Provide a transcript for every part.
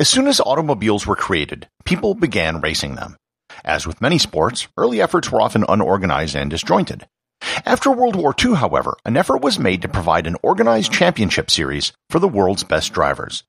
As soon as automobiles were created, people began racing them. As with many sports, early efforts were often unorganized and disjointed. After World War II, however, an effort was made to provide an organized championship series for the world's best drivers.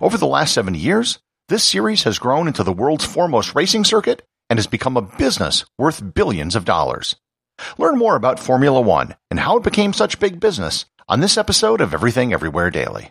Over the last 70 years, this series has grown into the world's foremost racing circuit and has become a business worth billions of dollars. Learn more about Formula One and how it became such big business on this episode of Everything Everywhere Daily.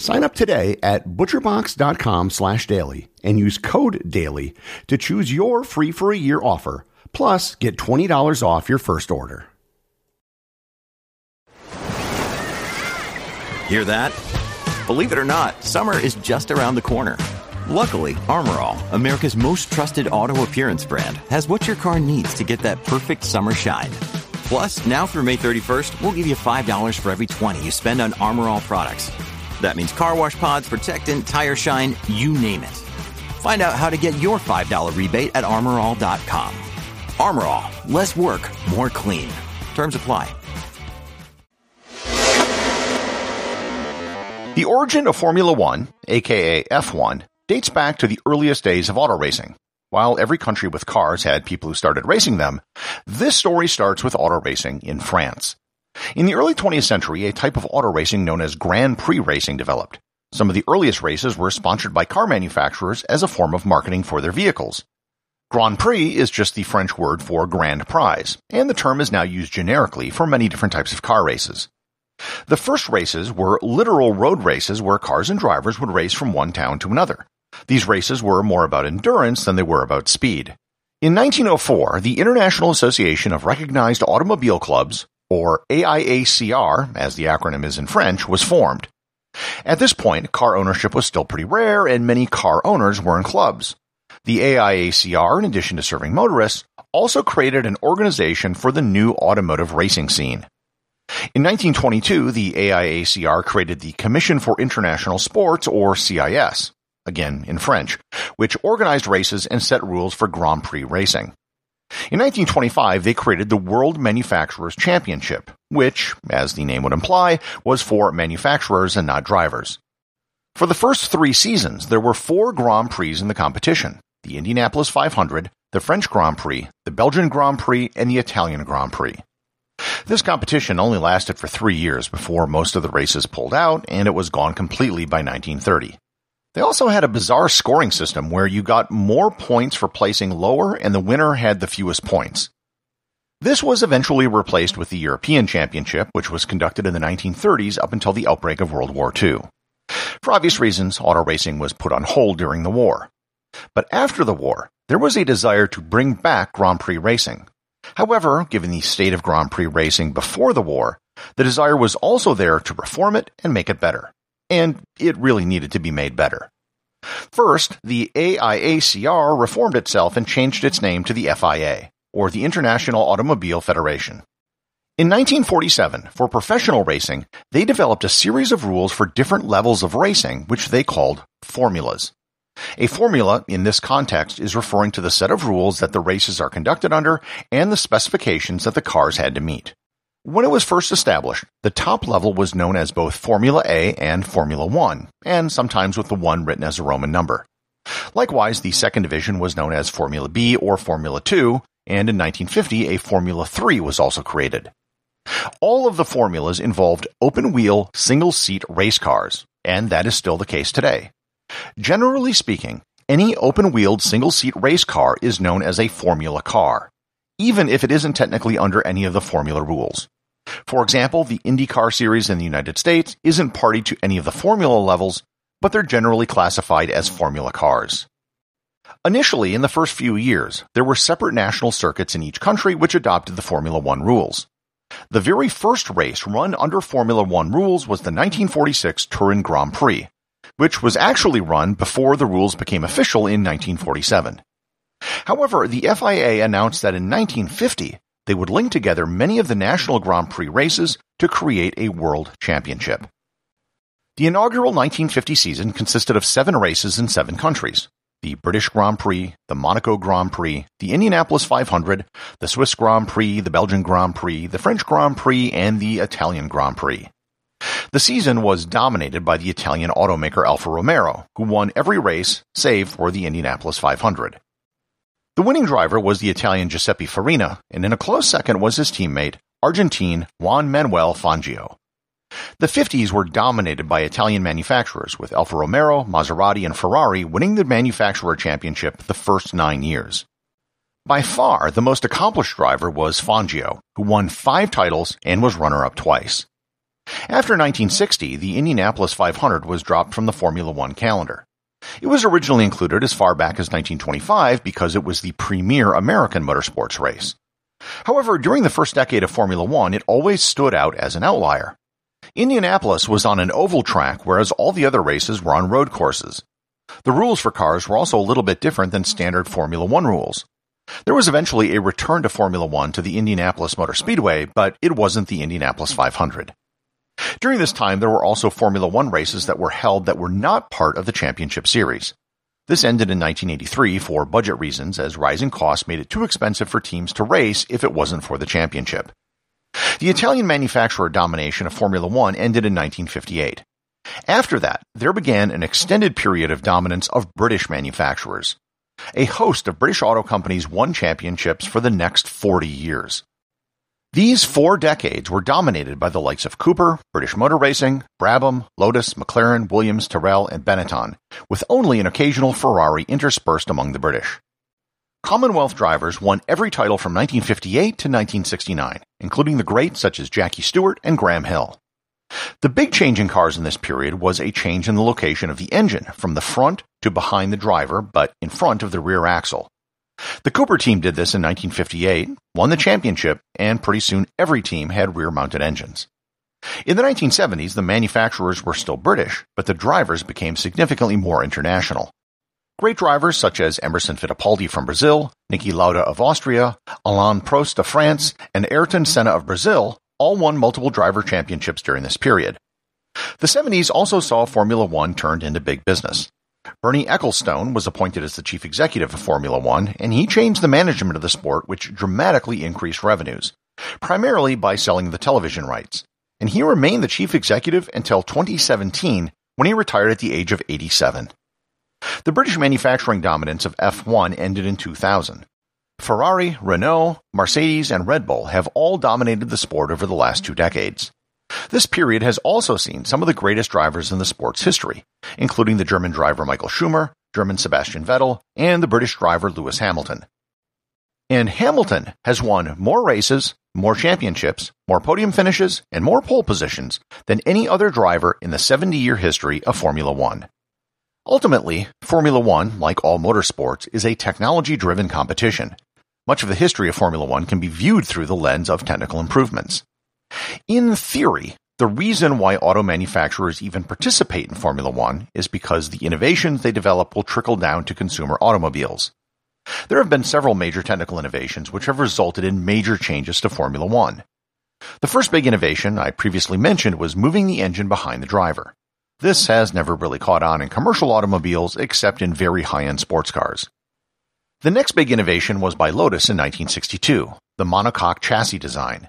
Sign up today at butcherbox.com slash daily and use code DAILY to choose your free for a year offer. Plus, get $20 off your first order. Hear that? Believe it or not, summer is just around the corner. Luckily, Armor All, America's most trusted auto appearance brand, has what your car needs to get that perfect summer shine. Plus, now through May 31st, we'll give you $5 for every 20 you spend on Armor All products. That means car wash pods, protectant, tire shine, you name it. Find out how to get your $5 rebate at armorall.com. Armor All, less work, more clean. Terms apply. The origin of Formula One, aka F1, dates back to the earliest days of auto racing. While every country with cars had people who started racing them, this story starts with auto racing in France. In the early 20th century, a type of auto racing known as Grand Prix racing developed. Some of the earliest races were sponsored by car manufacturers as a form of marketing for their vehicles. Grand Prix is just the French word for grand prize, and the term is now used generically for many different types of car races. The first races were literal road races where cars and drivers would race from one town to another. These races were more about endurance than they were about speed. In 1904, the International Association of Recognized Automobile Clubs, or AIACR, as the acronym is in French, was formed. At this point, car ownership was still pretty rare and many car owners were in clubs. The AIACR, in addition to serving motorists, also created an organization for the new automotive racing scene. In 1922, the AIACR created the Commission for International Sports, or CIS, again in French, which organized races and set rules for Grand Prix racing. In 1925, they created the World Manufacturers Championship, which, as the name would imply, was for manufacturers and not drivers. For the first three seasons, there were four Grand Prix in the competition the Indianapolis 500, the French Grand Prix, the Belgian Grand Prix, and the Italian Grand Prix. This competition only lasted for three years before most of the races pulled out, and it was gone completely by 1930. They also had a bizarre scoring system where you got more points for placing lower and the winner had the fewest points. This was eventually replaced with the European Championship, which was conducted in the 1930s up until the outbreak of World War II. For obvious reasons, auto racing was put on hold during the war. But after the war, there was a desire to bring back Grand Prix racing. However, given the state of Grand Prix racing before the war, the desire was also there to reform it and make it better. And it really needed to be made better. First, the AIACR reformed itself and changed its name to the FIA, or the International Automobile Federation. In 1947, for professional racing, they developed a series of rules for different levels of racing, which they called formulas. A formula in this context is referring to the set of rules that the races are conducted under and the specifications that the cars had to meet. When it was first established, the top level was known as both Formula A and Formula 1, and sometimes with the 1 written as a Roman number. Likewise, the second division was known as Formula B or Formula 2, and in 1950 a Formula 3 was also created. All of the formulas involved open wheel, single seat race cars, and that is still the case today. Generally speaking, any open wheeled single seat race car is known as a formula car, even if it isn't technically under any of the formula rules. For example, the IndyCar series in the United States isn't party to any of the formula levels, but they're generally classified as formula cars. Initially, in the first few years, there were separate national circuits in each country which adopted the Formula One rules. The very first race run under Formula One rules was the 1946 Turin Grand Prix, which was actually run before the rules became official in 1947. However, the FIA announced that in 1950, they would link together many of the national Grand Prix races to create a world championship. The inaugural 1950 season consisted of seven races in seven countries, the British Grand Prix, the Monaco Grand Prix, the Indianapolis 500, the Swiss Grand Prix, the Belgian Grand Prix, the French Grand Prix, and the Italian Grand Prix. The season was dominated by the Italian automaker Alfa Romeo, who won every race save for the Indianapolis 500. The winning driver was the Italian Giuseppe Farina, and in a close second was his teammate, Argentine Juan Manuel Fangio. The 50s were dominated by Italian manufacturers, with Alfa Romeo, Maserati, and Ferrari winning the manufacturer championship the first nine years. By far, the most accomplished driver was Fangio, who won five titles and was runner-up twice. After 1960, the Indianapolis 500 was dropped from the Formula One calendar. It was originally included as far back as 1925 because it was the premier American motorsports race. However, during the first decade of Formula One, it always stood out as an outlier. Indianapolis was on an oval track, whereas all the other races were on road courses. The rules for cars were also a little bit different than standard Formula One rules. There was eventually a return to Formula One to the Indianapolis Motor Speedway, but it wasn't the Indianapolis 500. During this time, there were also Formula One races that were held that were not part of the championship series. This ended in 1983 for budget reasons, as rising costs made it too expensive for teams to race if it wasn't for the championship. The Italian manufacturer domination of Formula One ended in 1958. After that, there began an extended period of dominance of British manufacturers. A host of British auto companies won championships for the next 40 years. These four decades were dominated by the likes of Cooper, British Motor Racing, Brabham, Lotus, McLaren, Williams, Tyrrell, and Benetton, with only an occasional Ferrari interspersed among the British. Commonwealth drivers won every title from 1958 to 1969, including the greats such as Jackie Stewart and Graham Hill. The big change in cars in this period was a change in the location of the engine from the front to behind the driver, but in front of the rear axle. The Cooper team did this in 1958, won the championship, and pretty soon every team had rear mounted engines. In the 1970s, the manufacturers were still British, but the drivers became significantly more international. Great drivers such as Emerson Fittipaldi from Brazil, Niki Lauda of Austria, Alain Prost of France, and Ayrton Senna of Brazil all won multiple driver championships during this period. The 70s also saw Formula One turned into big business. Bernie Ecclestone was appointed as the chief executive of Formula One, and he changed the management of the sport, which dramatically increased revenues, primarily by selling the television rights. And he remained the chief executive until 2017, when he retired at the age of 87. The British manufacturing dominance of F1 ended in 2000. Ferrari, Renault, Mercedes, and Red Bull have all dominated the sport over the last two decades. This period has also seen some of the greatest drivers in the sport's history, including the German driver Michael Schumacher, German Sebastian Vettel, and the British driver Lewis Hamilton. And Hamilton has won more races, more championships, more podium finishes, and more pole positions than any other driver in the 70 year history of Formula One. Ultimately, Formula One, like all motorsports, is a technology-driven competition. Much of the history of Formula One can be viewed through the lens of technical improvements. In theory, the reason why auto manufacturers even participate in Formula One is because the innovations they develop will trickle down to consumer automobiles. There have been several major technical innovations which have resulted in major changes to Formula One. The first big innovation I previously mentioned was moving the engine behind the driver. This has never really caught on in commercial automobiles except in very high-end sports cars. The next big innovation was by Lotus in 1962, the monocoque chassis design.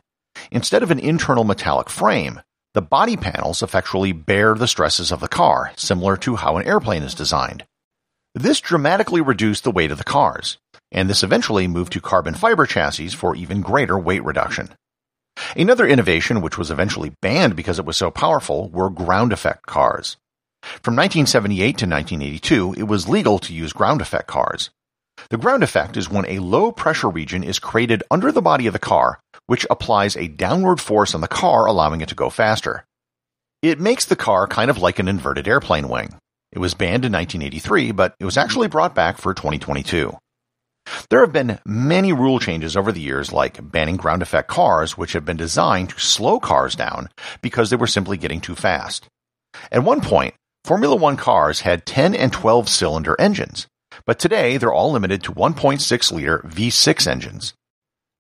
Instead of an internal metallic frame, the body panels effectually bear the stresses of the car, similar to how an airplane is designed. This dramatically reduced the weight of the cars, and this eventually moved to carbon fiber chassis for even greater weight reduction. Another innovation which was eventually banned because it was so powerful were ground effect cars. From 1978 to 1982, it was legal to use ground effect cars. The ground effect is when a low pressure region is created under the body of the car, which applies a downward force on the car, allowing it to go faster. It makes the car kind of like an inverted airplane wing. It was banned in 1983, but it was actually brought back for 2022. There have been many rule changes over the years, like banning ground effect cars, which have been designed to slow cars down because they were simply getting too fast. At one point, Formula One cars had 10 and 12 cylinder engines, but today they're all limited to 1.6 liter V6 engines.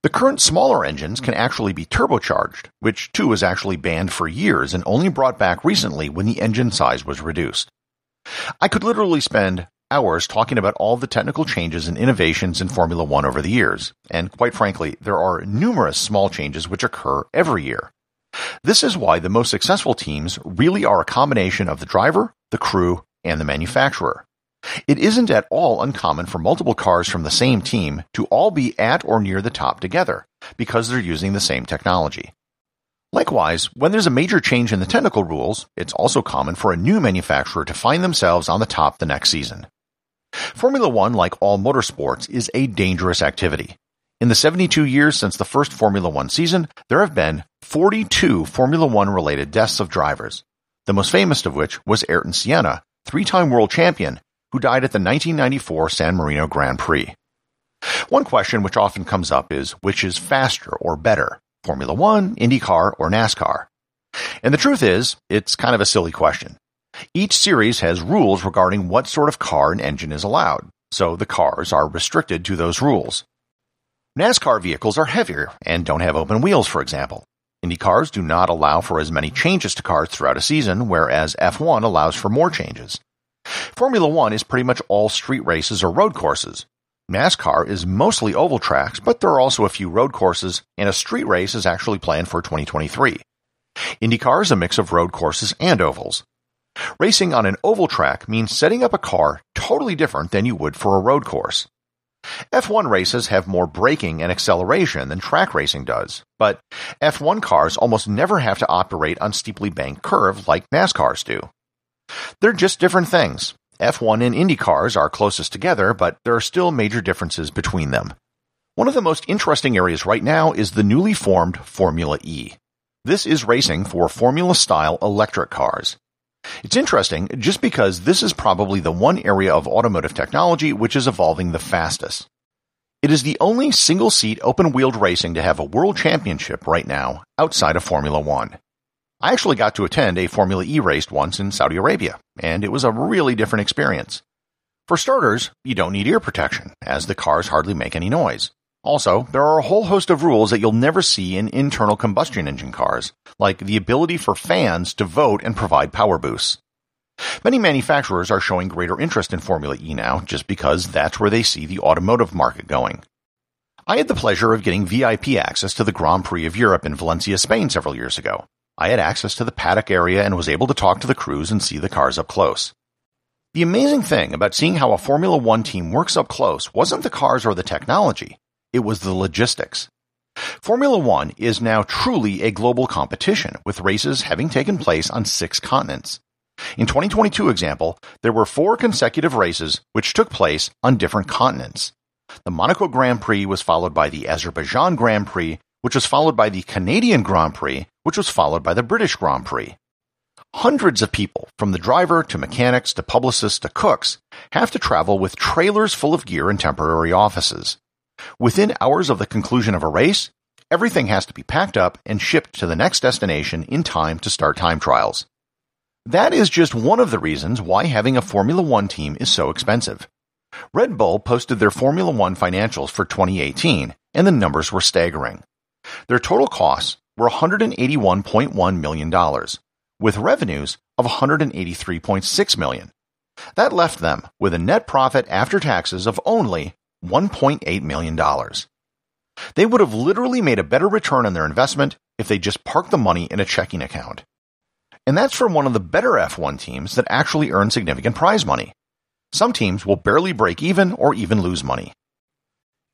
The current smaller engines can hmm. actually be turbocharged, which too was actually banned for years and only brought back recently when the engine size was reduced. I could literally spend hours talking about all the technical changes and innovations in Formula One over the years, and quite frankly, there are numerous small changes which occur every year. This is why the most successful teams really are a combination of the driver, the crew, and the manufacturer. It isn't at all uncommon for multiple cars from the same team to all be at or near the top together, because they're using the same technology. Likewise, when there's a major change in the technical rules, it's also common for a new manufacturer to find themselves on the top the next season. Formula One, like all motorsports, is a dangerous activity. In the 72 years since the first Formula One season, there have been 42 Formula One related deaths of drivers, the most famous of which was Ayrton Senna, three time world champion, who died at the 1994 San Marino Grand Prix. One question which often comes up is which is faster or better, Formula One, IndyCar, or NASCAR? And the truth is, it's kind of a silly question. Each series has rules regarding what sort of car and engine is allowed, so the cars are restricted to those rules. NASCAR vehicles are heavier and don't have open wheels, for example. Indy cars do not allow for as many changes to cars throughout a season, whereas F1 allows for more changes. Formula One is pretty much all street races or road courses. NASCAR is mostly oval tracks, but there are also a few road courses, and a street race is actually planned for 2023. IndyCar is a mix of road courses and ovals. Racing on an oval track means setting up a car totally different than you would for a road course. F1 races have more braking and acceleration than track racing does, but F1 cars almost never have to operate on steeply banked curves like NASCARs do. They're just different things. F1 and Indy cars are closest together, but there are still major differences between them. One of the most interesting areas right now is the newly formed Formula E. This is racing for Formula style electric cars. It's interesting just because this is probably the one area of automotive technology which is evolving the fastest. It is the only single seat open wheeled racing to have a world championship right now outside of Formula One. I actually got to attend a Formula E race once in Saudi Arabia, and it was a really different experience. For starters, you don't need ear protection, as the cars hardly make any noise. Also, there are a whole host of rules that you'll never see in internal combustion engine cars, like the ability for fans to vote and provide power boosts. Many manufacturers are showing greater interest in Formula E now just because that's where they see the automotive market going. I had the pleasure of getting VIP access to the Grand Prix of Europe in Valencia, Spain several years ago. I had access to the paddock area and was able to talk to the crews and see the cars up close. The amazing thing about seeing how a Formula One team works up close wasn't the cars or the technology, it was the logistics. Formula One is now truly a global competition, with races having taken place on six continents. In 2022 example, there were four consecutive races which took place on different continents. The Monaco Grand Prix was followed by the Azerbaijan Grand Prix, which was followed by the Canadian Grand Prix, which was followed by the British Grand Prix. Hundreds of people, from the driver to mechanics to publicists to cooks, have to travel with trailers full of gear and temporary offices. Within hours of the conclusion of a race, everything has to be packed up and shipped to the next destination in time to start time trials. That is just one of the reasons why having a Formula One team is so expensive. Red Bull posted their Formula One financials for 2018, and the numbers were staggering. Their total costs were $181.1 million, with revenues of 183.6 million. That left them with a net profit after taxes of only $1.8 million. They would have literally made a better return on their investment if they just parked the money in a checking account. And that's from one of the better F1 teams that actually earn significant prize money. Some teams will barely break even or even lose money.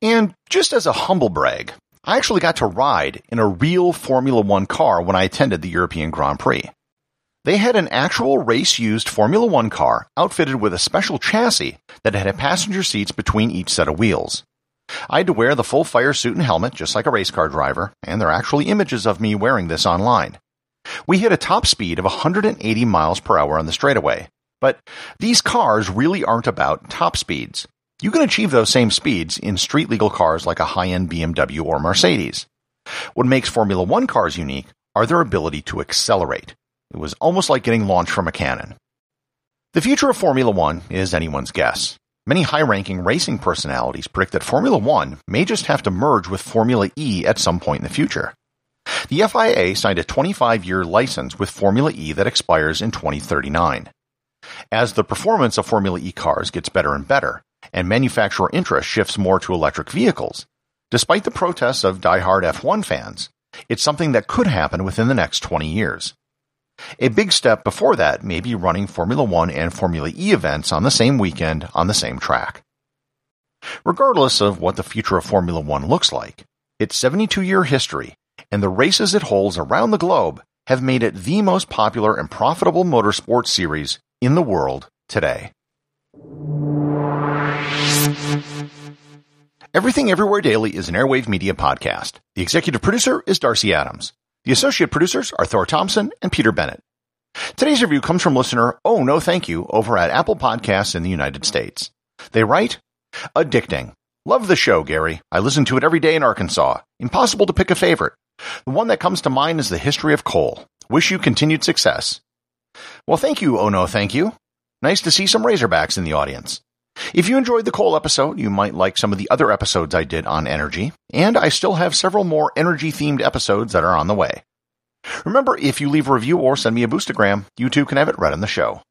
And just as a humble brag, I actually got to ride in a real Formula One car when I attended the European Grand Prix. They had an actual race used Formula One car outfitted with a special chassis that had passenger seats between each set of wheels. I had to wear the full fire suit and helmet just like a race car driver, and there are actually images of me wearing this online. We hit a top speed of 180 miles per hour on the straightaway, but these cars really aren't about top speeds. You can achieve those same speeds in street legal cars like a high-end BMW or Mercedes. What makes Formula One cars unique are their ability to accelerate. It was almost like getting launched from a cannon. The future of Formula One is anyone's guess. Many high-ranking racing personalities predict that Formula One may just have to merge with Formula E at some point in the future. The FIA signed a 25-year license with Formula E that expires in 2039. As the performance of Formula E cars gets better and better, and manufacturer interest shifts more to electric vehicles, despite the protests of die-hard F1 fans, it's something that could happen within the next 20 years. A big step before that may be running Formula One and Formula E events on the same weekend on the same track. Regardless of what the future of Formula One looks like, its 72 year history and the races it holds around the globe have made it the most popular and profitable motorsport series in the world today. Everything Everywhere Daily is an Airwave Media podcast. The executive producer is Darcy Adams. The associate producers are Thor Thompson and Peter Bennett. Today's review comes from listener Oh No Thank You over at Apple Podcasts in the United States. They write, Addicting. Love the show, Gary. I listen to it every day in Arkansas. Impossible to pick a favorite. The one that comes to mind is the history of coal. Wish you continued success. Well, thank you, Oh No Thank You. Nice to see some Razorbacks in the audience. If you enjoyed the coal episode, you might like some of the other episodes I did on energy, and I still have several more energy themed episodes that are on the way. Remember, if you leave a review or send me a boostagram, you too can have it read on the show.